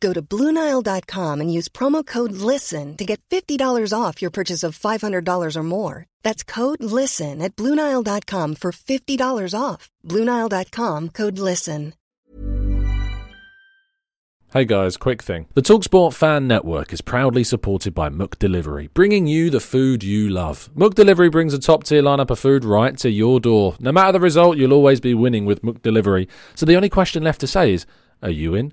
Go to Bluenile.com and use promo code LISTEN to get $50 off your purchase of $500 or more. That's code LISTEN at Bluenile.com for $50 off. Bluenile.com code LISTEN. Hey guys, quick thing. The Talksport Fan Network is proudly supported by McDelivery, bringing you the food you love. McDelivery brings a top tier lineup of food right to your door. No matter the result, you'll always be winning with McDelivery. So the only question left to say is, are you in?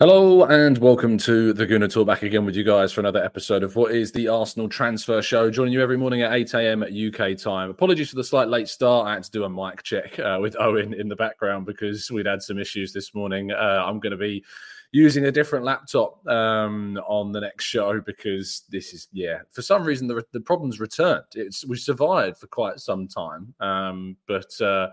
Hello and welcome to the Gooner Talk back again with you guys for another episode of what is the Arsenal Transfer Show. Joining you every morning at 8 a.m. at UK time. Apologies for the slight late start. I had to do a mic check uh, with Owen in the background because we'd had some issues this morning. Uh, I'm going to be using a different laptop um, on the next show because this is yeah for some reason the, the problems returned. It's we survived for quite some time, um, but. Uh,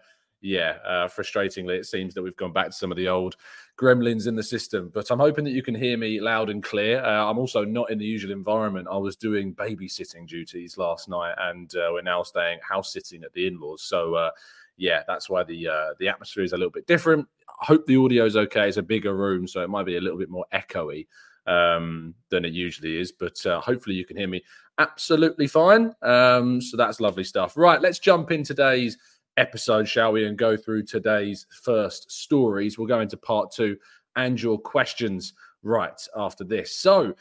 yeah, uh, frustratingly, it seems that we've gone back to some of the old gremlins in the system. But I'm hoping that you can hear me loud and clear. Uh, I'm also not in the usual environment. I was doing babysitting duties last night, and uh, we're now staying house sitting at the in-laws. So uh, yeah, that's why the uh, the atmosphere is a little bit different. I hope the audio is okay. It's a bigger room, so it might be a little bit more echoey um, than it usually is. But uh, hopefully, you can hear me absolutely fine. Um, so that's lovely stuff. Right, let's jump in today's episode, shall we, and go through today's first stories. We'll go into part two and your questions right after this. So,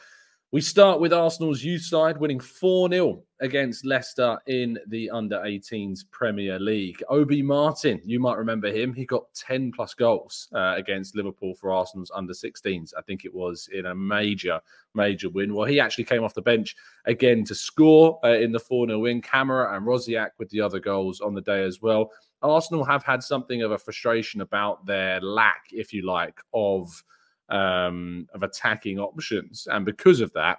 we start with Arsenal's youth side winning 4 0 against Leicester in the under 18s Premier League. Obi Martin, you might remember him. He got 10 plus goals uh, against Liverpool for Arsenal's under 16s. I think it was in a major, major win. Well, he actually came off the bench again to score uh, in the 4 0 win. Camera and Rosiak with the other goals on the day as well. Arsenal have had something of a frustration about their lack, if you like, of um, of attacking options. And because of that,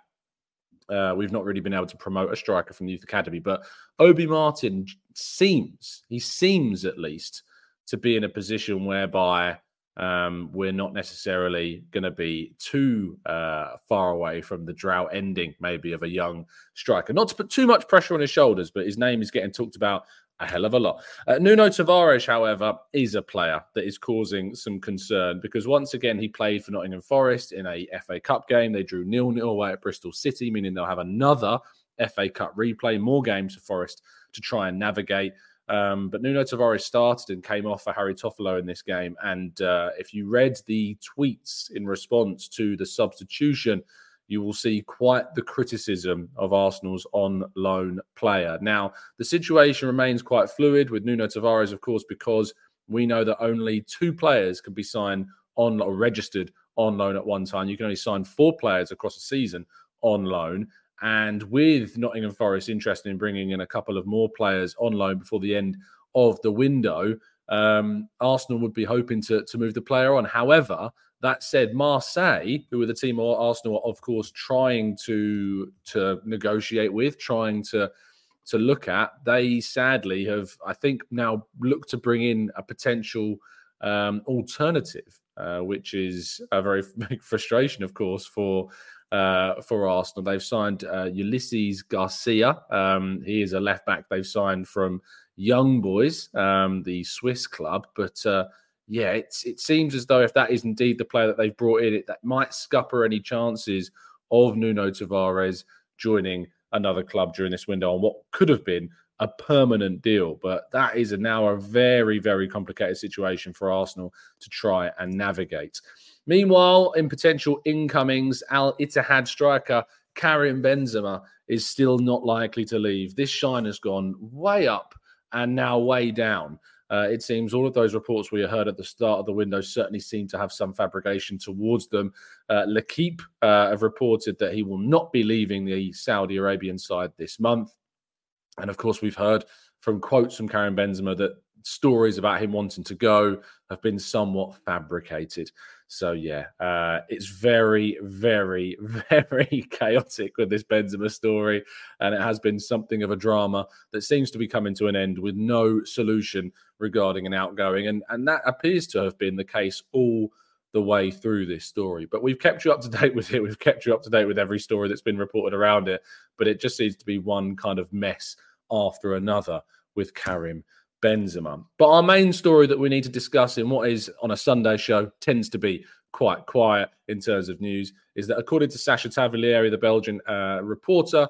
uh, we've not really been able to promote a striker from the youth academy. But Obi Martin seems, he seems at least, to be in a position whereby um, we're not necessarily going to be too uh, far away from the drought ending, maybe, of a young striker. Not to put too much pressure on his shoulders, but his name is getting talked about a hell of a lot. Uh, Nuno Tavares, however, is a player that is causing some concern because once again he played for Nottingham Forest in a FA Cup game. They drew nil nil away at Bristol City, meaning they'll have another FA Cup replay, more games for Forest to try and navigate. Um, but Nuno Tavares started and came off for Harry Toffolo in this game. And uh, if you read the tweets in response to the substitution, you will see quite the criticism of Arsenal's on loan player. Now, the situation remains quite fluid with Nuno Tavares, of course, because we know that only two players can be signed on or registered on loan at one time. You can only sign four players across a season on loan. And with Nottingham Forest interested in bringing in a couple of more players on loan before the end of the window, um, Arsenal would be hoping to, to move the player on. However, that said, Marseille, who are the team Arsenal are, of course, trying to to negotiate with, trying to to look at, they sadly have, I think, now looked to bring in a potential um, alternative, uh, which is a very big frustration, of course, for uh, for Arsenal. They've signed uh, Ulisses Garcia. Um, he is a left back they've signed from Young Boys, um, the Swiss club, but uh, yeah, it's, it seems as though if that is indeed the player that they've brought in, it that might scupper any chances of Nuno Tavares joining another club during this window on what could have been a permanent deal. But that is a, now a very, very complicated situation for Arsenal to try and navigate. Meanwhile, in potential incomings, Al Ittihad striker Karim Benzema is still not likely to leave. This shine has gone way up and now way down. Uh, it seems all of those reports we heard at the start of the window certainly seem to have some fabrication towards them. Uh, uh, have reported that he will not be leaving the Saudi Arabian side this month. And of course, we've heard from quotes from Karim Benzema that stories about him wanting to go have been somewhat fabricated. So yeah, uh, it's very, very, very chaotic with this Benzema story, and it has been something of a drama that seems to be coming to an end with no solution regarding an outgoing, and and that appears to have been the case all the way through this story. But we've kept you up to date with it. We've kept you up to date with every story that's been reported around it. But it just seems to be one kind of mess after another with Karim Benzema. But our main story that we need to discuss in what is on a Sunday show tends to be quite quiet in terms of news is that according to Sacha Tavolieri, the Belgian uh, reporter,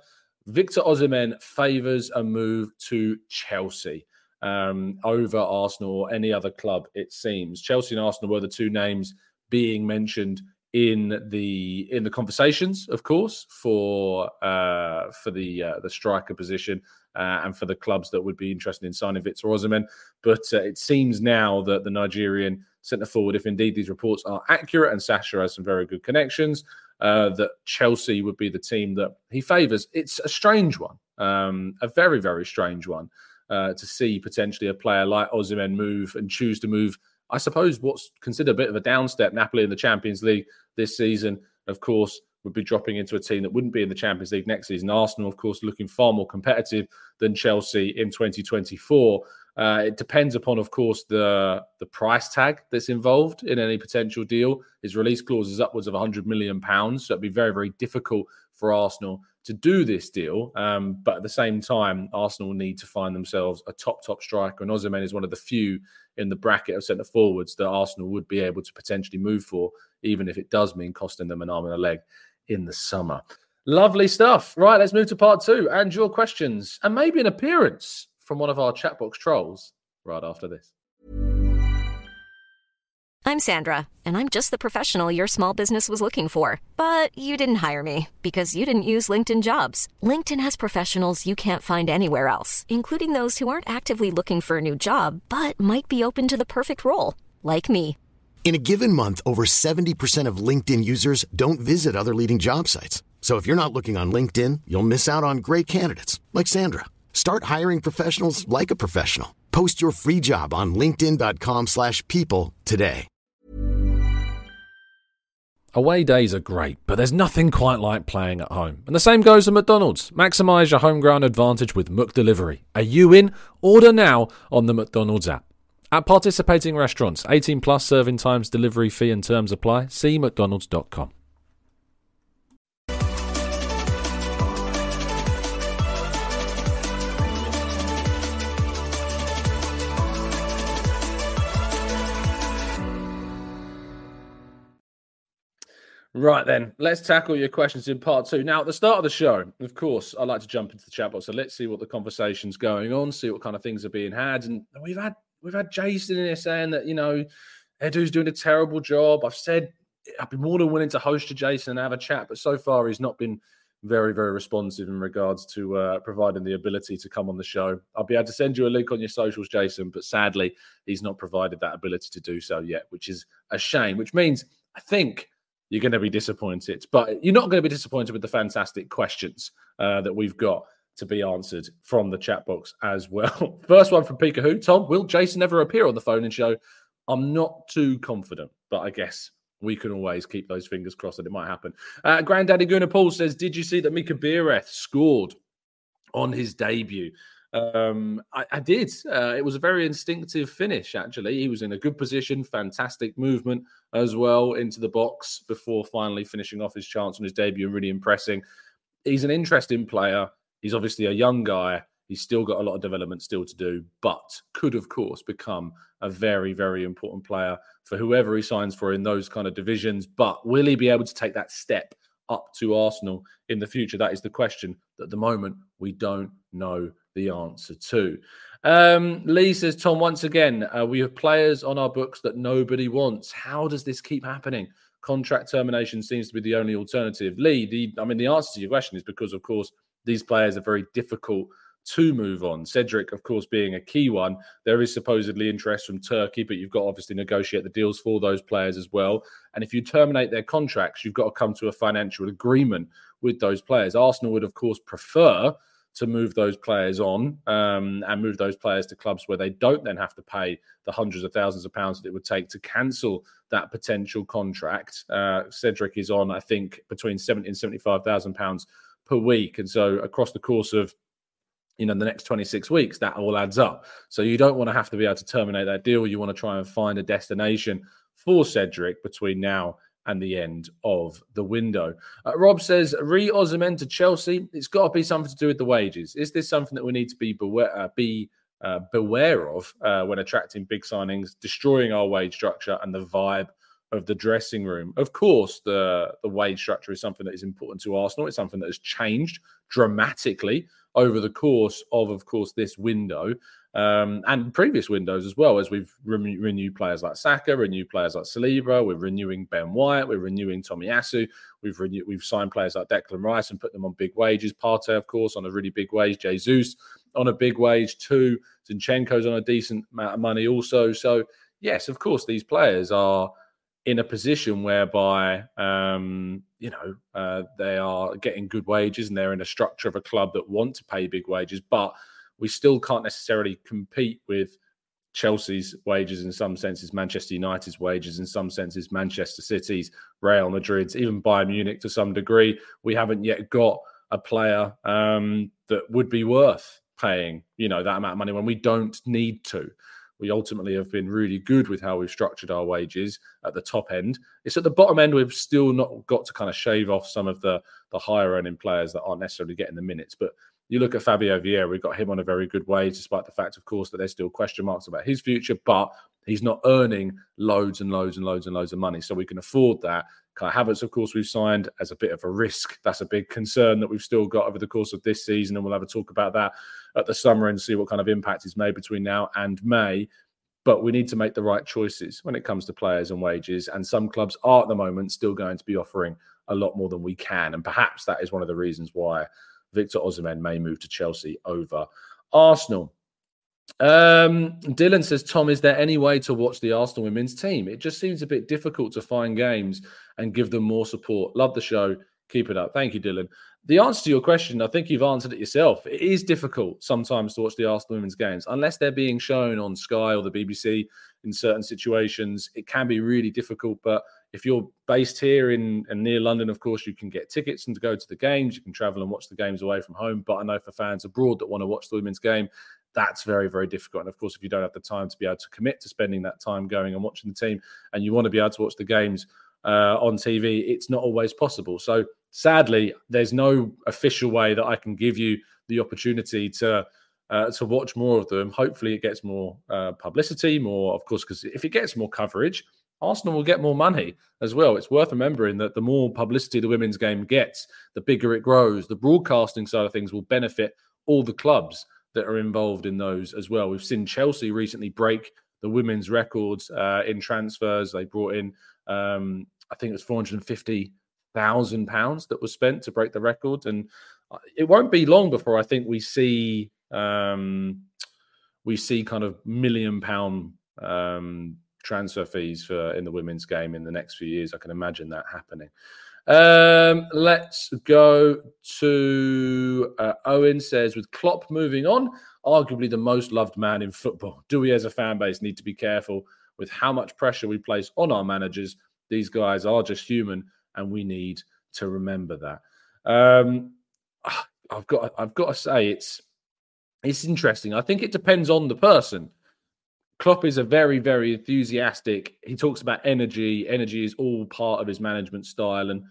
Victor Osimhen favours a move to Chelsea um, over Arsenal or any other club. It seems Chelsea and Arsenal were the two names being mentioned in the in the conversations, of course, for uh, for the uh, the striker position uh, and for the clubs that would be interested in signing Victor Osimhen. But uh, it seems now that the Nigerian centre forward, if indeed these reports are accurate, and Sacha has some very good connections, uh, that Chelsea would be the team that he favours. It's a strange one, um, a very very strange one. Uh, to see potentially a player like Osimhen move and choose to move I suppose what's considered a bit of a downstep, Napoli in the Champions League this season, of course, would be dropping into a team that wouldn't be in the Champions League next season. Arsenal, of course, looking far more competitive than Chelsea in 2024. Uh, it depends upon, of course, the the price tag that's involved in any potential deal. His release clause is upwards of 100 million pounds, so it'd be very, very difficult for Arsenal to do this deal. Um, but at the same time, Arsenal need to find themselves a top, top striker. And Osimhen is one of the few in the bracket of centre forwards that Arsenal would be able to potentially move for, even if it does mean costing them an arm and a leg in the summer. Lovely stuff. Right, let's move to part two and your questions, and maybe an appearance from one of our chatbox trolls right after this. I'm Sandra, and I'm just the professional your small business was looking for. But you didn't hire me because you didn't use LinkedIn jobs. LinkedIn has professionals you can't find anywhere else, including those who aren't actively looking for a new job but might be open to the perfect role, like me. In a given month, over 70% of LinkedIn users don't visit other leading job sites. So if you're not looking on LinkedIn, you'll miss out on great candidates like Sandra. Start hiring professionals like a professional. Post your free job on linkedin.com/people today. Away days are great, but there's nothing quite like playing at home. And the same goes to McDonald's. Maximise your home ground advantage with McDelivery. Are you in? Order now on the McDonald's app. At participating restaurants, 18 plus serving times, delivery fee and terms apply. See mcdonalds.com. Right then, let's tackle your questions in part two. Now, at the start of the show, of course, I like to jump into the chat box. So let's see what the conversation's going on, see what kind of things are being had. And we've had we've had Jason in here saying that you know Edu's doing a terrible job. I've said I'd be more than willing to host to Jason and have a chat, but so far he's not been very very responsive in regards to uh, providing the ability to come on the show. I'll be able to send you a link on your socials, Jason, but sadly he's not provided that ability to do so yet, which is a shame. Which means I think you're going to be disappointed. But you're not going to be disappointed with the fantastic questions uh, that we've got to be answered from the chat box as well. First one from Pika Who. Tom, will Jason ever appear on the phone and show? I'm not too confident, but I guess we can always keep those fingers crossed that it might happen. Uh, Granddaddy Gunnar Paul says, Did you see that Mika Biereth scored on his debut? Um, I, I did. Uh, it was a very instinctive finish, actually. He was in a good position, fantastic movement as well into the box before finally finishing off his chance on his debut and really impressing. He's an interesting player. He's obviously a young guy. He's still got a lot of development still to do, but could, of course, become a very, very important player for whoever he signs for in those kind of divisions. But will he be able to take that step up to Arsenal in the future? That is the question. That at the moment, we don't know the answer to. Um, Lee says, Tom, once again, uh, we have players on our books that nobody wants. How does this keep happening? Contract termination seems to be the only alternative. Lee, the, I mean, the answer to your question is because, of course, these players are very difficult to move on. Cedric, of course, being a key one. There is supposedly interest from Turkey, but you've got to obviously negotiate the deals for those players as well. And if you terminate their contracts, you've got to come to a financial agreement with those players. Arsenal would, of course, prefer to move those players on um, and move those players to clubs where they don't then have to pay the hundreds of thousands of pounds that it would take to cancel that potential contract. Uh, Cedric is on, I think, between seventy and seventy-five thousand pounds per week, and so across the course of you know the next 26 weeks that all adds up so you don't want to have to be able to terminate that deal you want to try and find a destination for cedric between now and the end of the window. Uh, Rob says, re Osimhen to Chelsea. It's got to be something to do with the wages. Is this something that we need to be beware, uh, be uh, beware of uh, when attracting big signings, destroying our wage structure and the vibe of the dressing room? Of course, the the wage structure is something that is important to Arsenal. It's something that has changed dramatically over the course of, of course, this window um, and previous windows as well, as we've re- renewed players like Saka, renewed players like Saliba, we're renewing Ben White, we're renewing Tomiyasu, we've renewed, we've signed players like Declan Rice and put them on big wages. Partey, of course, on a really big wage. Jesus on a big wage too. Zinchenko's on a decent amount of money also. So yes, of course, these players are in a position whereby um, you know uh, they are getting good wages and they're in a structure of a club that want to pay big wages, but we still can't necessarily compete with Chelsea's wages in some senses, Manchester United's wages in some senses, Manchester City's, Real Madrid's, even Bayern Munich to some degree. We haven't yet got a player um, that would be worth paying, you know, that amount of money when we don't need to. We ultimately have been really good with how we've structured our wages at the top end. It's at the bottom end we've still not got to kind of shave off some of the the higher earning players that aren't necessarily getting the minutes, but you look at Fabio Vieira, we've got him on a very good wage, despite the fact, of course, that there's still question marks about his future, but he's not earning loads and loads and loads and loads of money. So we can afford that. Kai Havertz, of course, we've signed as a bit of a risk. That's a big concern that we've still got over the course of this season. And we'll have a talk about that at the summer and see what kind of impact is made between now and May. But we need to make the right choices when it comes to players and wages. And some clubs are at the moment still going to be offering a lot more than we can. And perhaps that is one of the reasons why Victor Osimhen may move to Chelsea over Arsenal. Um, Dylan says, Tom, is there any way to watch the Arsenal women's team? It just seems a bit difficult to find games and give them more support. Love the show. Keep it up. Thank you, Dylan. The answer to your question, I think you've answered it yourself. It is difficult sometimes to watch the Arsenal women's games unless they're being shown on Sky or the BBC in certain situations. It can be really difficult, but if you're based here in and near London, of course, you can get tickets and to go to the games. You can travel and watch the games away from home. But I know for fans abroad that want to watch the women's game, that's very, very difficult. And of course, if you don't have the time to be able to commit to spending that time going and watching the team, and you want to be able to watch the games uh, on TV, it's not always possible. So sadly, there's no official way that I can give you the opportunity to. Uh, to watch more of them. Hopefully, it gets more uh, publicity, more, of course, because if it gets more coverage, Arsenal will get more money as well. It's worth remembering that the more publicity the women's game gets, the bigger it grows. The broadcasting side of things will benefit all the clubs that are involved in those as well. We've seen Chelsea recently break the women's records uh, in transfers. They brought in, um, I think it was four hundred and fifty thousand pounds that was spent to break the record, and uh, it won't be long before I think we see um, we see kind of million pound um, transfer fees for in the women's game in the next few years. I can imagine that happening. Um, let's go to uh, Owen says with Klopp moving on, arguably the most loved man in football. Do we as a fan base need to be careful with how much pressure we place on our managers? These guys are just human, and we need to remember that. Um, I've got I've got to say it's it's interesting. I think it depends on the person. Klopp is a very, very enthusiastic. He talks about energy. Energy is all part of his management style. And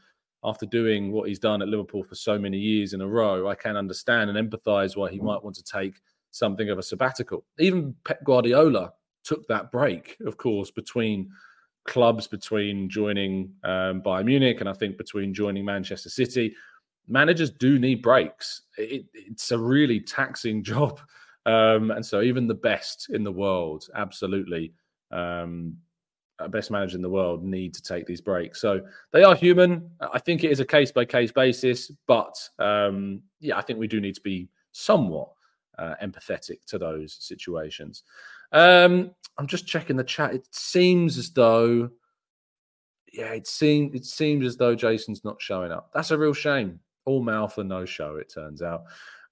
after doing what he's done at Liverpool for so many years in a row, I can understand and empathize why he might want to take something of a sabbatical. Even Pep Guardiola took that break, of course, between clubs, between joining um, Bayern Munich and I think between joining Manchester City. managers do need breaks. It, it's a really taxing job. Um, and so even the best in the world, absolutely, um, best manager in the world need to take these breaks. So they are human. I think it is a case by case basis, but um, yeah, I think we do need to be somewhat uh, empathetic to those situations. Um, I'm just checking the chat. It seems as though, yeah, it seems it seems as though Jason's not showing up. That's a real shame. All mouth and no show. It turns out.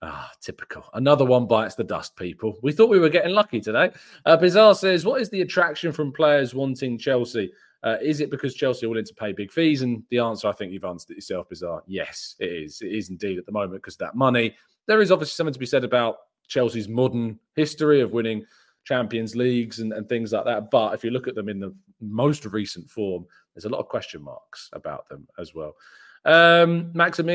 Ah, typical. Another one bites the dust, people. We thought we were getting lucky today. Uh, Bizarre says, What is the attraction from players wanting Chelsea? Uh, is it because Chelsea are willing to pay big fees? And the answer, I think you've answered it yourself, Bizarre. Yes, it is. It is indeed at the moment because of that money. There is obviously something to be said about Chelsea's modern history of winning Champions Leagues and, and things like that. But if you look at them in the most recent form, there's a lot of question marks about them as well. Um,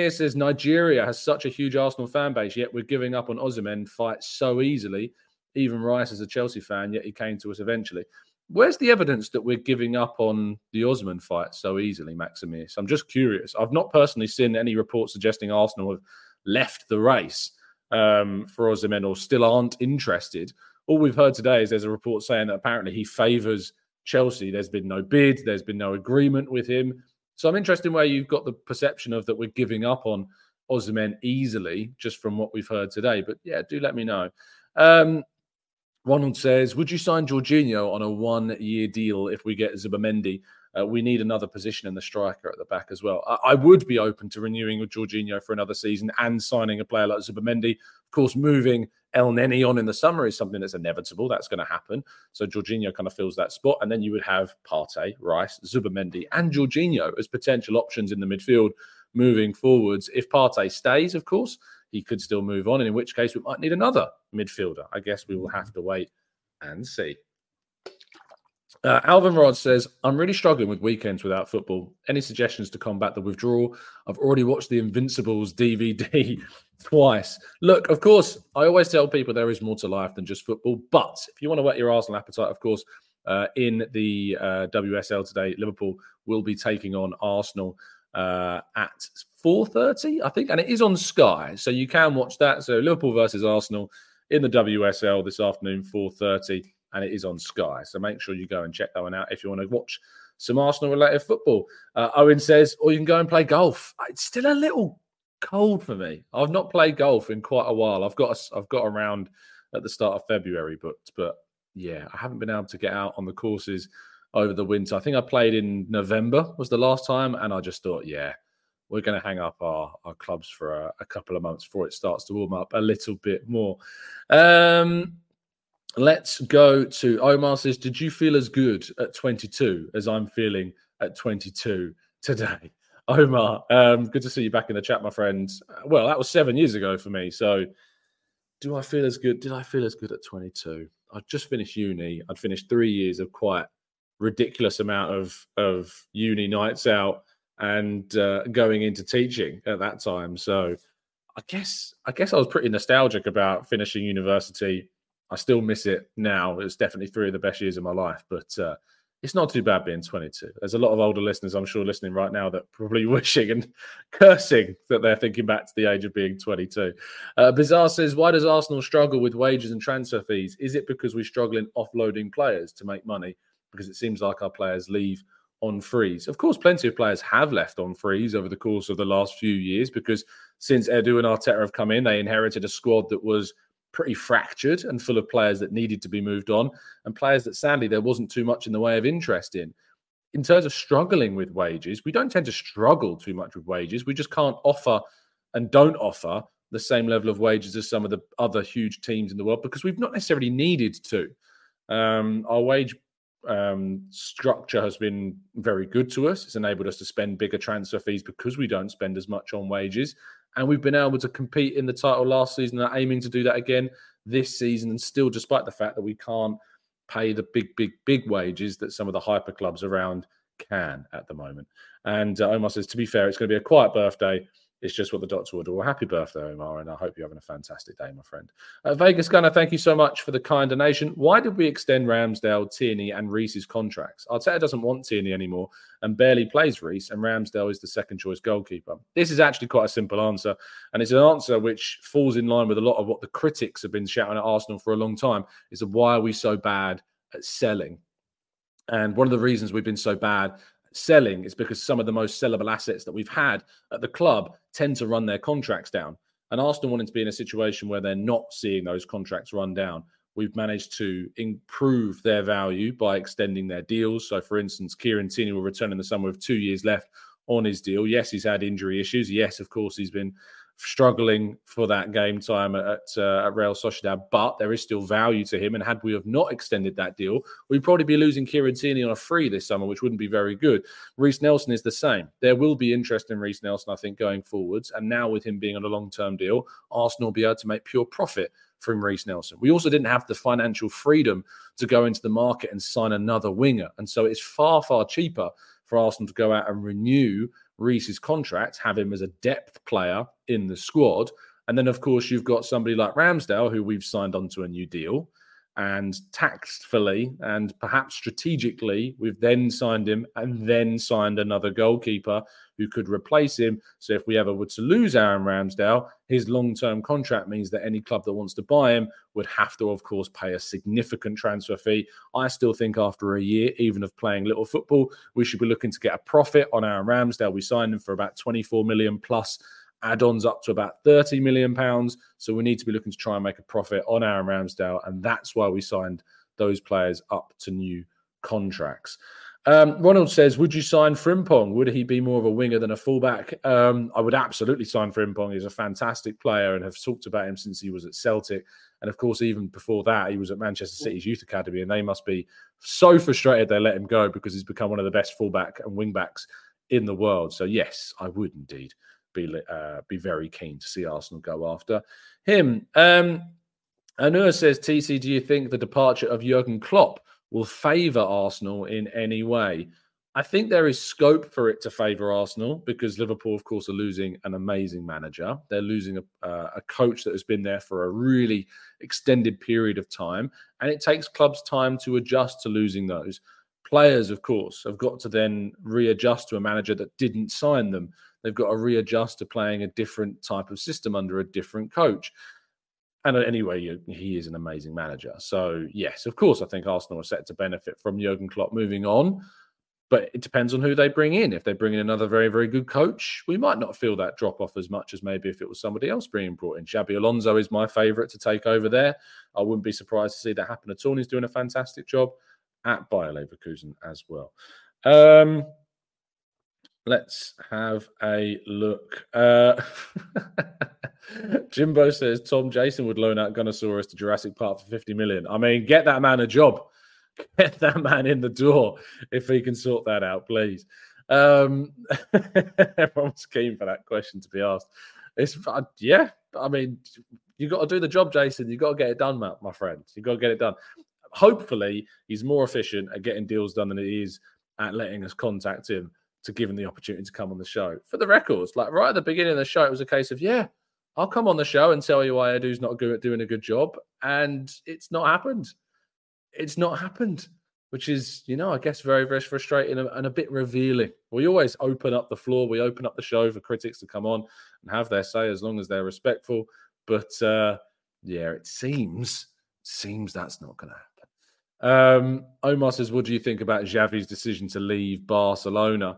says Nigeria has such a huge Arsenal fan base, yet we're giving up on Osimhen fight so easily. Even Rice is a Chelsea fan, yet he came to us eventually. Where's the evidence that we're giving up on the Osimhen fight so easily, Maximir? I'm just curious. I've not personally seen any reports suggesting Arsenal have left the race um, for Osimhen or still aren't interested. All we've heard today is there's a report saying that apparently he favours Chelsea. There's been no bid, there's been no agreement with him. So I'm interested in where you've got the perception of that we're giving up on Osimhen easily, just from what we've heard today. But yeah, do let me know. Um, Ronald says, Would you sign Jorginho on a one year deal if we get Zubimendi? Uh, we need another position in the striker at the back as well. I, I, would be open to renewing with Jorginho for another season and signing a player like Zubimendi. Of course, moving Elneny on in the summer is something that's inevitable. That's going to happen. So Jorginho kind of fills that spot. And then you would have Partey, Rice, Zubimendi, and Jorginho as potential options in the midfield moving forwards. If Partey stays, of course, he could still move on. And in which case, we might need another midfielder. I guess we will have to wait and see. Uh, Alvin Rod says, I'm really struggling with weekends without football. Any suggestions to combat the withdrawal? I've already watched the Invincibles DVD twice. Look, of course, I always tell people there is more to life than just football. But if you want to whet your Arsenal appetite, of course, uh, in the uh, WSL today, Liverpool will be taking on Arsenal uh, at 4.30, I think. And it is on Sky, so you can watch that. So Liverpool versus Arsenal in the WSL this afternoon, 4.30 and it is on Sky. So make sure you go and check that one out if you want to watch some Arsenal related football. Uh, Owen says, or you can go and play golf. It's still a little cold for me. I've not played golf in quite a while. I've got a, I've got around at the start of February, but but yeah, I haven't been able to get out on the courses over the winter. I think I played in November was the last time, and I just thought, yeah, we're going to hang up our, our clubs for a, a couple of months before it starts to warm up a little bit more. Um, Let's go to Omar says, Did you feel as good at 22 as I'm feeling at 22 today? Omar, um, good to see you back in the chat, my friend. Well, that was seven years ago for me. So, do I feel as good? Did I feel as good at 22? I'd just finished uni. I'd finished three years of quite ridiculous amount of of uni nights out and uh, going into teaching at that time. So, I guess I guess I was pretty nostalgic about finishing university I still miss it now. It's definitely three of the best years of my life, but uh, it's not too bad being 22. There's a lot of older listeners, I'm sure, listening right now that probably wishing and cursing that they're thinking back to the age of being 22. Uh, Bizarre says, Why does Arsenal struggle with wages and transfer fees? Is it because we struggle in offloading players to make money? Because it seems like our players leave on freeze. Of course, plenty of players have left on freeze over the course of the last few years because since Edu and Arteta have come in, they inherited a squad that was pretty fractured and full of players that needed to be moved on and players that sadly there wasn't too much in the way of interest in. In terms of struggling with wages, we don't tend to struggle too much with wages. We just can't offer and don't offer the same level of wages as some of the other huge teams in the world because we've not necessarily needed to. Um, our wage um, structure has been very good to us. It's enabled us to spend bigger transfer fees because we don't spend as much on wages and we've been able to compete in the title last season and are aiming to do that again this season. And still, despite the fact that we can't pay the big, big, big wages that some of the hyper clubs around can at the moment. And uh, Omar says, to be fair, it's going to be a quiet birthday. It's just what the doctor would do. Well, happy birthday, Omar, and I hope you're having a fantastic day, my friend. Uh, Vegas Gunner, thank you so much for the kind donation. Why did we extend Ramsdale, Tierney, and Reiss's contracts? Arteta doesn't want Tierney anymore and barely plays Reese, and Ramsdale is the second choice goalkeeper. This is actually quite a simple answer, and it's an answer which falls in line with a lot of what the critics have been shouting at Arsenal for a long time. Is why are we so bad at selling? And one of the reasons we've been so bad selling is because some of the most sellable assets that we've had at the club tend to run their contracts down. And Arsenal wanting to be in a situation where they're not seeing those contracts run down. We've managed to improve their value by extending their deals. So, for instance, Kieran Tierney will return in the summer with two years left on his deal. Yes, he's had injury issues. Yes, of course, he's been struggling for that game time at, uh, at Real Sociedad, but there is still value to him. And had we have not extended that deal, we'd probably be losing Kieran Tierney on a free this summer, which wouldn't be very good. Reiss Nelson is the same. There will be interest in Reiss Nelson, I think, going forwards. And now with him being on a long term deal, Arsenal will be able to make pure profit from Reiss Nelson. We also didn't have the financial freedom to go into the market and sign another winger. And so it's far, far cheaper for Arsenal to go out and renew Reiss's contract, have him as a depth player in the squad. And then, of course, you've got somebody like Ramsdale, who we've signed onto a new deal. And tactfully and perhaps strategically, we've then signed him and then signed another goalkeeper who could replace him. So if we ever were to lose Aaron Ramsdale, his long term contract means that any club that wants to buy him would have to, of course, pay a significant transfer fee. I still think after a year, even of playing little football, we should be looking to get a profit on Aaron Ramsdale. We signed him for about 24 million plus add-ons up to about 30 million pounds. So we need to be looking to try and make a profit on Aaron Ramsdale, and that's why we signed those players up to new contracts. Um, Ronald says, "Would you sign Frimpong? Would he be more of a winger than a fullback?" Um, I would absolutely sign Frimpong. He's a fantastic player, and have talked about him since he was at Celtic, and of course, even before that, he was at Manchester City's youth academy, and they must be so frustrated they let him go because he's become one of the best fullback and wingbacks in the world. So yes, I would indeed be uh, be very keen to see Arsenal go after him. Um, Anua says, TC, do you think the departure of Jurgen Klopp will favour Arsenal in any way? I think there is scope for it to favour Arsenal because Liverpool, of course, are losing an amazing manager. They're losing a, uh, a coach that has been there for a really extended period of time. And it takes clubs time to adjust to losing those. Players, of course, have got to then readjust to a manager that didn't sign them. They've got to readjust to playing a different type of system under a different coach. And anyway, he is an amazing manager. So, yes, of course, I think Arsenal are set to benefit from Jurgen Klopp moving on. But it depends on who they bring in. If they bring in another very, very good coach, we might not feel that drop off as much as maybe if it was somebody else being brought in. Xabi Alonso is my favourite to take over there. I wouldn't be surprised to see that happen at all. He's doing a fantastic job at Bayer Leverkusen as well. Um, Let's have a look. Uh, Jimbo says Tom Jason would loan out Gunnersaurus to Jurassic Park for 50 million. I mean, get that man a job. Get that man in the door if he can sort that out, please. Um, everyone's keen for that question to be asked. It's uh, yeah. I mean, you got to do the job, Jason. You got to get it done, Matt, my friend. You got to get it done. Hopefully, he's more efficient at getting deals done than he is at letting us contact him to give him the opportunity to come on the show. For the records, like right at the beginning of the show, it was a case of, yeah, I'll come on the show and tell you why Edu's not good at doing a good job. And it's not happened. It's not happened, which is, you know, I guess very, very frustrating and a bit revealing. We always open up the floor, we open up the show for critics to come on and have their say as long as they're respectful. But uh, yeah, it seems, seems that's not going to happen. Um, Omar says, "What do you think about Xavi's decision to leave Barcelona?"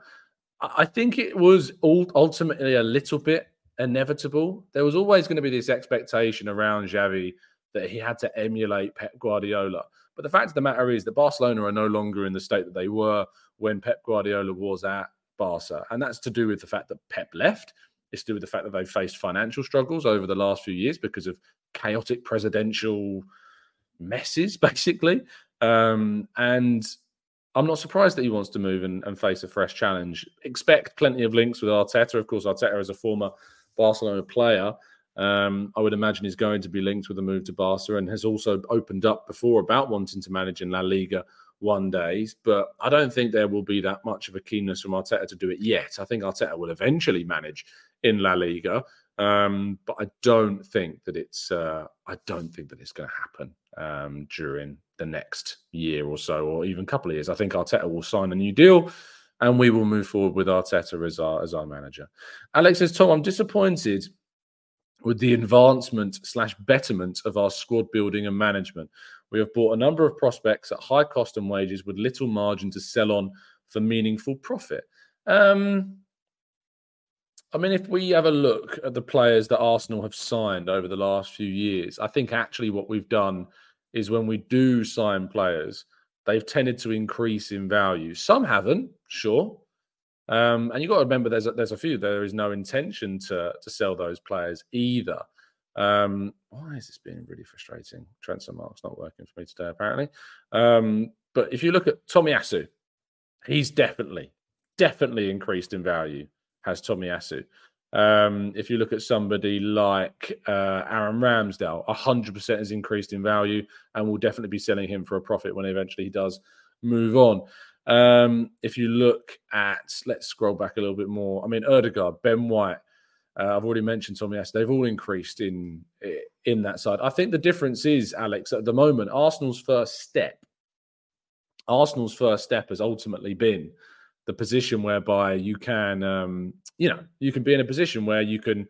I think it was ultimately a little bit inevitable. There was always going to be this expectation around Xavi that he had to emulate Pep Guardiola. But the fact of the matter is that Barcelona are no longer in the state that they were when Pep Guardiola was at Barca. And that's to do with the fact that Pep left. It's to do with the fact that they've faced financial struggles over the last few years because of chaotic presidential messes, basically. Um, and I'm not surprised that he wants to move and, and, face a fresh challenge. Expect plenty of links with Arteta. Of course, Arteta is a former Barcelona player. Um, I would imagine he's going to be linked with a move to Barca and has also opened up before about wanting to manage in La Liga one day. but I don't think there will be that much of a keenness from Arteta to do it yet. I think Arteta will eventually manage in La Liga, um, but I don't think that it's uh, I don't think that it's going to happen um, during the next year or so, or even a couple of years. I think Arteta will sign a new deal. And we will move forward with Arteta as our as our manager. Alex says, Tom, I'm disappointed with the advancement slash betterment of our squad building and management. We have bought a number of prospects at high cost and wages with little margin to sell on for meaningful profit. Um, I mean, if we have a look at the players that Arsenal have signed over the last few years, I think actually what we've done is when we do sign players, they've tended to increase in value. Some haven't, sure. Um, and you've got to remember there's a, there's a few. There is no intention to to sell those players either. Um, why is this being really frustrating? Transfermarkt's not working for me today, apparently. Um, but if you look at Tomiyasu, he's definitely, definitely increased in value, has Tomiyasu. Um, if you look at somebody like uh, Aaron Ramsdale, 100% has increased in value and will definitely be selling him for a profit when eventually he does move on. Um, if you look at, let's scroll back a little bit more. I mean, Odegaard, Ben White, uh, I've already mentioned Tommy S. They've all increased in in that side. I think the difference is, Alex, at the moment, Arsenal's first step, Arsenal's first step has ultimately been the position whereby you can, um, you know, you can be in a position where you can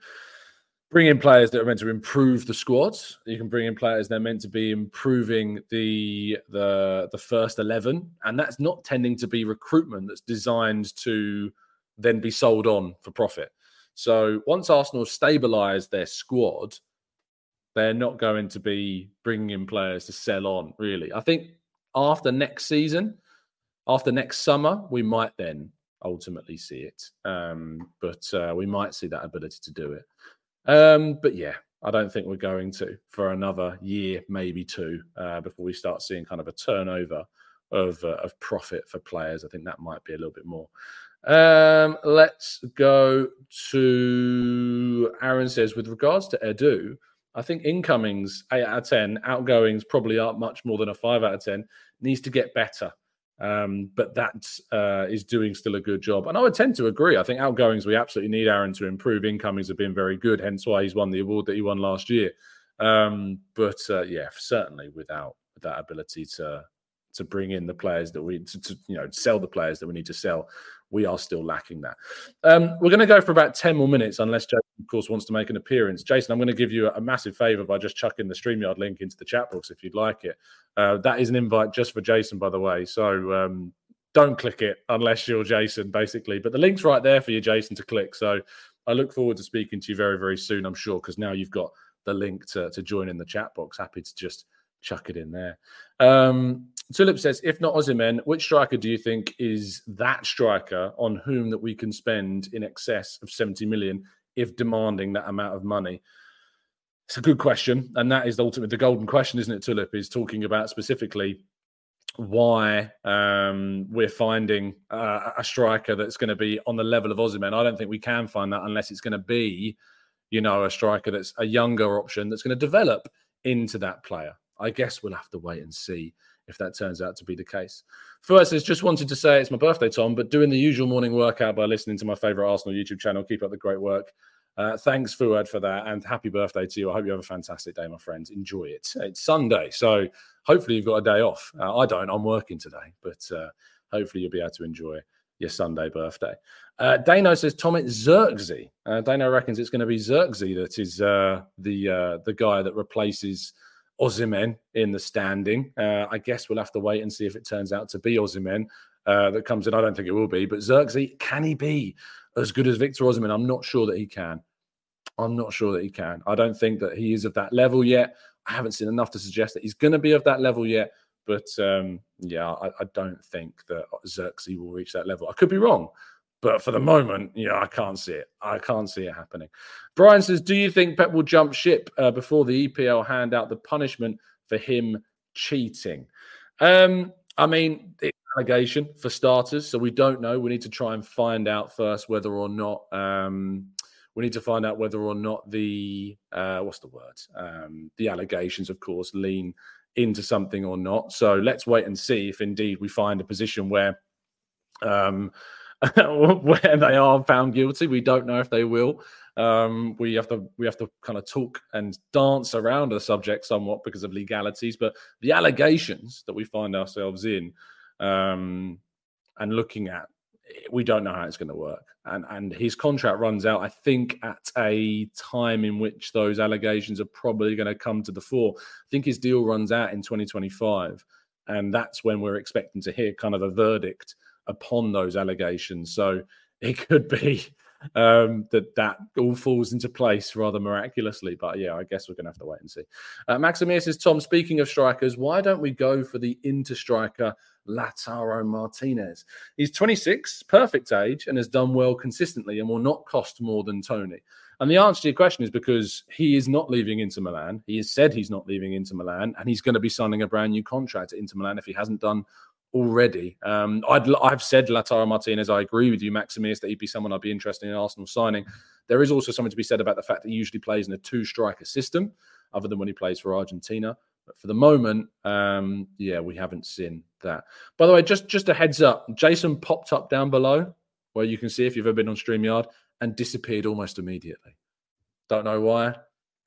bring in players that are meant to improve the squads. You can bring in players that are meant to be improving the the the first eleven, and that's not tending to be recruitment that's designed to then be sold on for profit. So once Arsenal stabilise their squad, they're not going to be bringing in players to sell on. Really, I think after next season, after next summer, we might then ultimately see it. Um, but uh, we might see that ability to do it. Um, but yeah, I don't think we're going to for another year, maybe two, uh, before we start seeing kind of a turnover of uh, of profit for players. I think that might be a little bit more. Um, let's go to Aaron says with regards to Edu, I think incomings eight out of ten, outgoings probably aren't much more than a five out of ten. Needs to get better. Um, but that uh, is doing still a good job. And I would tend to agree. I think outgoings, we absolutely need Aaron to improve. Incomings have been very good, hence why he's won the award that he won last year. Um, but uh, yeah, certainly without that ability to to bring in the players that we to, to, you know sell the players that we need to sell we are still lacking that. Um, we're going to go for about 10 more minutes, unless Jason, of course, wants to make an appearance. Jason, I'm going to give you a massive favor by just chucking the StreamYard link into the chat box if you'd like it. Uh, that is an invite just for Jason, by the way. So um, don't click it unless you're Jason, basically. But the link's right there for you, Jason, to click. So I look forward to speaking to you very, very soon, I'm sure, because now you've got the link to, to join in the chat box. Happy to just chuck it in there. Um, Tulip says, if not Osimhen, which striker do you think is that striker on whom that we can spend in excess of 70 million if demanding that amount of money? It's a good question. And that is ultimately the golden question, isn't it, Tulip? Is talking about specifically why um, we're finding uh, a striker that's going to be on the level of Osimhen. I don't think we can find that unless it's going to be, you know, a striker that's a younger option that's going to develop into that player. I guess we'll have to wait and see if that turns out to be the case. First, says, just wanted to say it's my birthday, Tom, but doing the usual morning workout by listening to my favorite Arsenal YouTube channel. Keep up the great work. Uh, thanks, Fuad, for that, and happy birthday to you. I hope you have a fantastic day, my friends. Enjoy it. It's Sunday, so hopefully you've got a day off. Uh, I don't. I'm working today, but uh, hopefully you'll be able to enjoy your Sunday birthday. Uh, Dano says Tomit Zirkzee. Uh, Dano reckons it's going to be Zirkzee that is uh, the the guy that replaces Osimhen in the standing. Uh, I guess we'll have to wait and see if it turns out to be Osimhen uh, that comes in. I don't think it will be, but Zirkzee, can he be as good as Victor Osimhen? I'm not sure that he can. I'm not sure that he can. I don't think that he is of that level yet. I haven't seen enough to suggest that he's going to be of that level yet. But um, yeah, I, I, don't think that Zirkzee will reach that level. I could be wrong, but for the moment, yeah, I can't see it. I can't see it happening. Brian says, Do you think Pep will jump ship uh, before the EPL hand out the punishment for him cheating? Um, I mean, it's allegation for starters, so we don't know. We need to try and find out first whether or not um, we need to find out whether or not the uh, what's the word? Um, the allegations, of course, lean into something or not. So let's wait and see if indeed we find a position where um, where they are found guilty. We don't know if they will. Um, we have to we have to kind of talk and dance around the subject somewhat because of legalities, but the allegations that we find ourselves in um, and looking at, we don't know how it's going to work. And and his contract runs out, I think, at a time in which those allegations are probably going to come to the fore. I think his deal runs out in 2025, and that's when we're expecting to hear kind of a verdict upon those allegations. So it could be um, that that all falls into place rather miraculously. But yeah, I guess we're going to have to wait and see. Uh, Maximir says, Tom, speaking of strikers, why don't we go for the inter striker Lautaro Martinez? He's 26, perfect age, and has done well consistently and will not cost more than Toney. And the answer to your question is because he is not leaving Inter Milan. He has said he's not leaving Inter Milan, and he's going to be signing a brand new contract at Inter Milan if he hasn't done already. Um, i have said Lautaro Martinez. I agree with you, Maximus, that he'd be someone I'd be interested in Arsenal signing. There is also something to be said about the fact that he usually plays in a two striker system, other than when he plays for Argentina. But for the moment, um, yeah, we haven't seen that. By the way, just just a heads up, Jason popped up down below where you can see if you've ever been on StreamYard and disappeared almost immediately. Don't know why,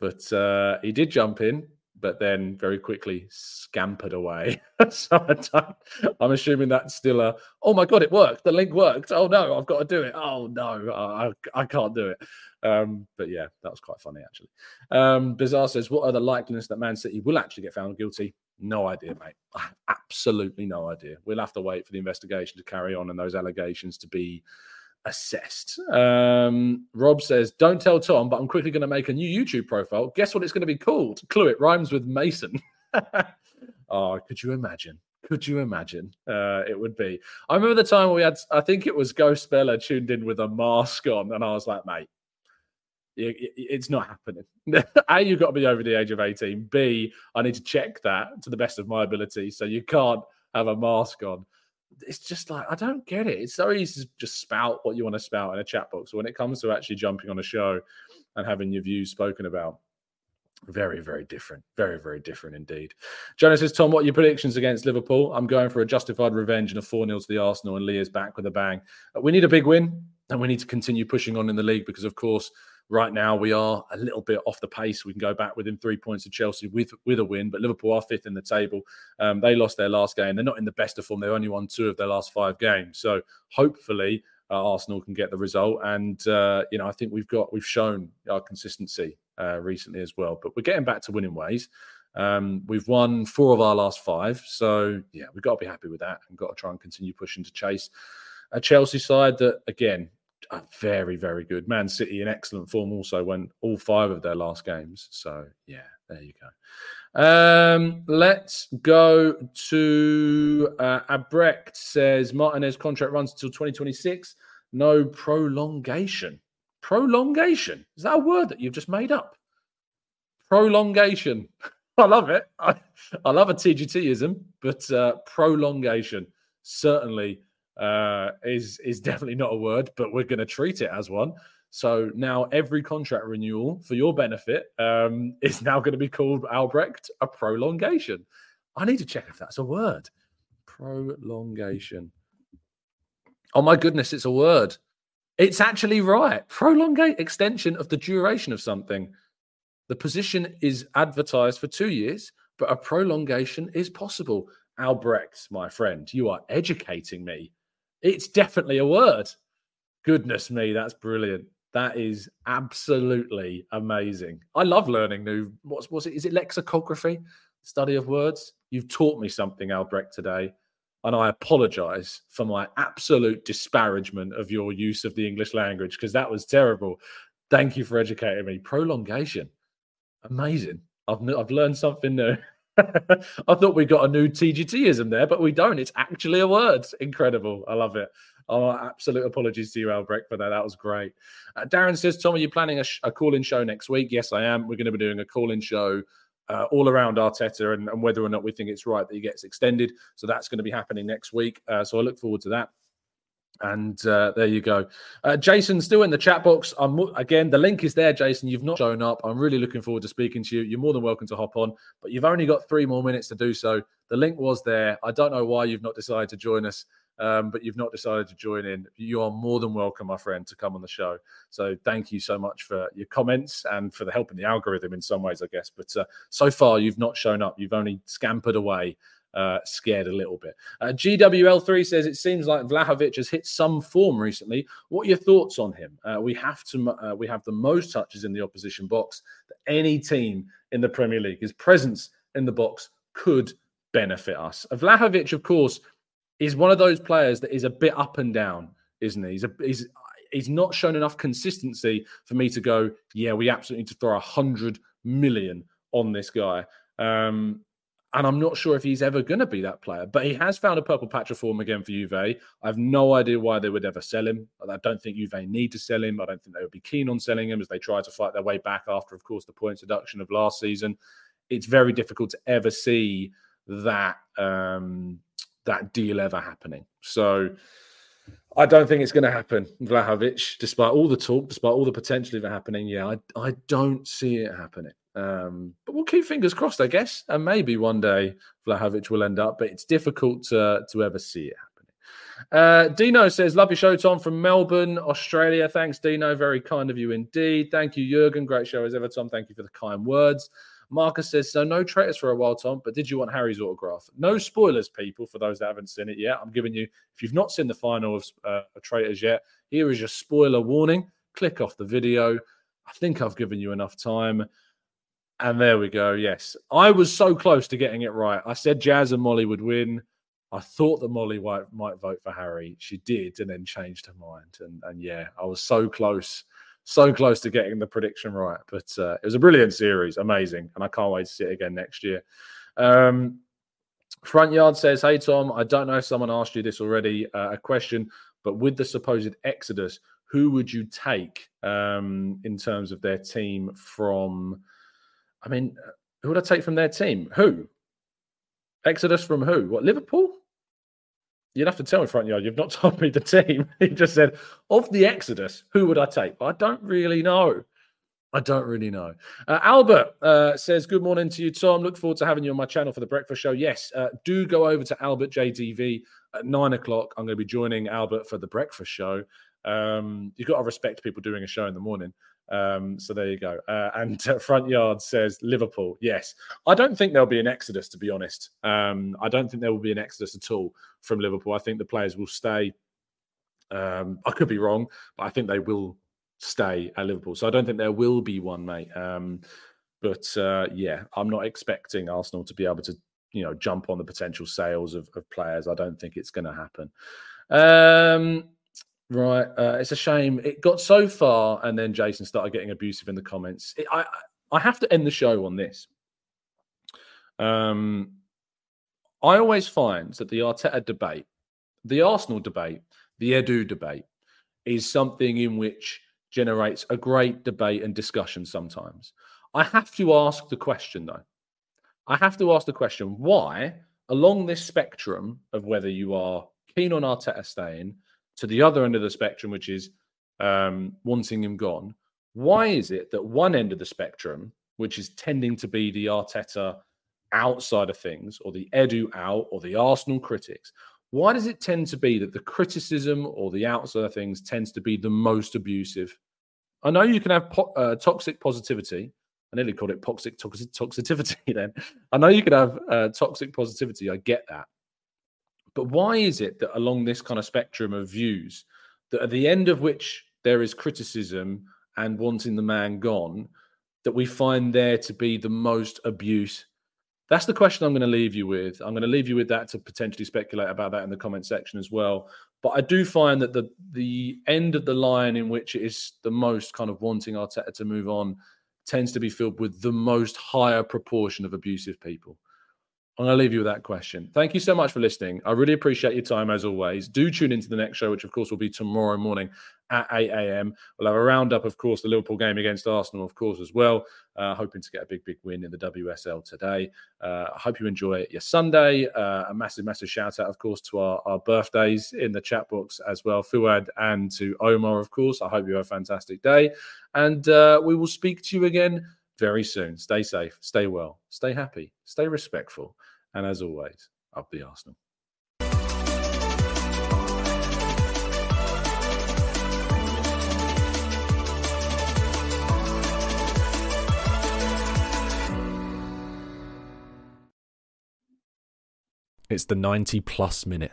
but uh, he did jump in but then very quickly scampered away. so I am assuming that's still a, oh my God, it worked. The link worked. Oh no, I've got to do it. Oh no, I, I can't do it. Um, but yeah, that was quite funny actually. Um, Bizarre says, what are the likeliness that Man City will actually get found guilty? No idea, mate. Absolutely no idea. We'll have to wait for the investigation to carry on and those allegations to be assessed. Um, Rob says, Don't tell Tom, but I'm quickly going to make a new YouTube profile. Guess what it's going to be called? Clue it rhymes with Mason. oh, could you imagine? Could you imagine? Uh, it would be. I remember the time we had, I think it was Ghost Bella tuned in with a mask on, and I was like, mate, it's not happening. a, you've got to be over the age of 18. B, I need to check that to the best of my ability. So you can't have a mask on it's just like I don't get it. It's so easy to just spout what you want to spout in a chat box. When it comes to actually jumping on a show and having your views spoken about, very, very different. Very, very different indeed. Jonas says, Tom, what are your predictions against Liverpool? I'm going for a justified revenge and a 4 0 to the Arsenal, and Leah's back with a bang. Uh, we need a big win, and we need to continue pushing on in the league because, of course, right now we are a little bit off the pace. We can go back within three points of Chelsea with with a win, but Liverpool are fifth in the table. Um, they lost their last game. They're not in the best of form. They've only won two of their last five games. So hopefully uh, Arsenal can get the result. And uh, you know, I think we've got we've shown our consistency uh, recently as well. But we're getting back to winning ways. Um, we've won four of our last five, so yeah, we've got to be happy with that and got to try and continue pushing to chase a Chelsea side that again are very, very good. Man City in excellent form also won all five of their last games. So yeah, there you go. Um, let's go to uh, Albrecht says Martinez contract runs until 2026. No prolongation. Prolongation. Is that a word that you've just made up? Prolongation. I love it. I, I love a TGTism, but uh, prolongation certainly uh, is is definitely not a word, but we're going to treat it as one. So now every contract renewal for your benefit um, is now going to be called Albrecht a prolongation. I need to check if that's a word. Prolongation. Oh my goodness, it's a word. It's actually right. Prolongate extension of the duration of something. The position is advertised for two years, but a prolongation is possible. Albrecht, my friend, you are educating me it's definitely a word. Goodness me, that's brilliant. That is absolutely amazing. I love learning new. What's what's it? Is it lexicography? Study of words. You've taught me something, Albrecht, today, and I apologise for my absolute disparagement of your use of the English language because that was terrible. Thank you for educating me. Prolongation, amazing. I've I've learned something new. I thought we got a new TGTism there, but we don't. It's actually a word. Incredible. I love it. Oh, absolute apologies to you, Albrecht, for that. That was great. Uh, Darren says, Tom, are you planning a, sh- a call in show next week? Yes, I am. We're going to be doing a call in show uh, all around Arteta and, and, whether or not we think it's right that he gets extended. So that's going to be happening next week. Uh, so I look forward to that. And uh, there you go. Uh, Jason, still in the chat box. I'm again. The link is there, Jason. You've not shown up. I'm really looking forward to speaking to you. You're more than welcome to hop on, but you've only got three more minutes to do so. The link was there. I don't know why you've not decided to join us, um, but you've not decided to join in. You are more than welcome, my friend, to come on the show. So thank you so much for your comments and for the help in the algorithm in some ways, I guess. But uh, so far, you've not shown up. You've only scampered away uh, scared a little bit. Uh, GWL3 says it seems like Vlahovic has hit some form recently. What are your thoughts on him? Uh, we have to uh, we have the most touches in the opposition box that any team in the Premier League. His presence in the box could benefit us. Uh, Vlahovic, of course, is one of those players that is a bit up and down, isn't he? He's a, he's he's not shown enough consistency for me to go, yeah, we absolutely need to throw a hundred million on this guy. Um, and I'm not sure if he's ever going to be that player, but he has found a purple patch of form again for Juve. I have no idea why they would ever sell him. I don't think Juve need to sell him. I don't think they would be keen on selling him as they try to fight their way back after, of course, the points deduction of last season. It's very difficult to ever see that um, that deal ever happening. So I don't think it's going to happen, Vlahovic, despite all the talk, despite all the potential of it happening. Yeah, I, I don't see it happening. Um, but we'll keep fingers crossed, I guess, and maybe one day Vlahovic will end up. But it's difficult to to ever see it happening. Uh, Dino says, "Love your show, Tom from Melbourne, Australia." Thanks, Dino. Very kind of you indeed. Thank you, Jurgen. Great show as ever, Tom. Thank you for the kind words. Marcus says, "So no traitors for a while, Tom. But did you want Harry's autograph? No spoilers, people. For those that haven't seen it yet, I'm giving you. If you've not seen the final of uh, Traitors yet, here is your spoiler warning. Click off the video. I think I've given you enough time." And there we go. Yes, I was so close to getting it right. I said Jaz and Mollie would win. I thought that Mollie might, might vote for Harry. She did, and then changed her mind. And and yeah, I was so close, so close to getting the prediction right. But uh, it was a brilliant series, amazing, and I can't wait to see it again next year. Um, Front Yard says, "Hey Tom, I don't know if someone asked you this already. Uh, a question, but with the supposed exodus, who would you take um, in terms of their team from?" I mean, who would I take from their team? Who? Exodus from who? What, Liverpool? You'd have to tell me, front yard. You've not told me the team. he just said, of the Exodus, who would I take? I don't really know. I don't really know. Uh, Albert uh, says, Good morning to you, Tom. Look forward to having you on my channel for the breakfast show. Yes, uh, do go over to Albert JTV at nine o'clock. I'm going to be joining Albert for the breakfast show. Um, you've got to respect people doing a show in the morning. Um, so there you go. Uh, and uh, front yard says Liverpool. Yes, I don't think there'll be an exodus. To be honest, um, I don't think there will be an exodus at all from Liverpool. I think the players will stay. Um, I could be wrong, but I think they will stay at Liverpool. So I don't think there will be one, mate. Um, but uh, yeah, I'm not expecting Arsenal to be able to, you know, jump on the potential sales of, of players. I don't think it's going to happen. Right. Uh, it's a shame. It got so far, and then Jason started getting abusive in the comments. It, I I have to end the show on this. Um, I always find that the Arteta debate, the Arsenal debate, the Edu debate, is something in which generates a great debate and discussion. Sometimes I have to ask the question, though. I have to ask the question: Why, along this spectrum of whether you are keen on Arteta staying to the other end of the spectrum, which is um, wanting him gone. Why is it that one end of the spectrum, which is tending to be the Arteta outside of things, or the Edu out, or the Arsenal critics, why does it tend to be that the criticism or the outside of things tends to be the most abusive? I know you can have po- uh, toxic positivity. I nearly called it toxic toxicity then. I know you can have uh, toxic positivity. I get that. But why is it that along this kind of spectrum of views, that at the end of which there is criticism and wanting the man gone, that we find there to be the most abuse? That's the question I'm going to leave you with. I'm going to leave you with that to potentially speculate about that in the comment section as well. But I do find that the the end of the line in which it is the most kind of wanting Arteta to move on tends to be filled with the most higher proportion of abusive people. I'm going to leave you with that question. Thank you so much for listening. I really appreciate your time as always. Do tune into the next show, which of course will be tomorrow morning at 8 a.m. We'll have a roundup, of course, the Liverpool game against Arsenal, of course, as well. Uh, hoping to get a big, big win in the WSL today. Uh, I hope you enjoy your Sunday. Uh, a massive, massive shout out, of course, to our, our birthdays in the chat box as well, Fuad and to Omar, of course. I hope you have a fantastic day. And uh, we will speak to you again very soon. Stay safe, stay well, stay happy, stay respectful. And as always, up the Arsenal. It's the 90 plus minute.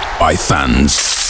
by fans.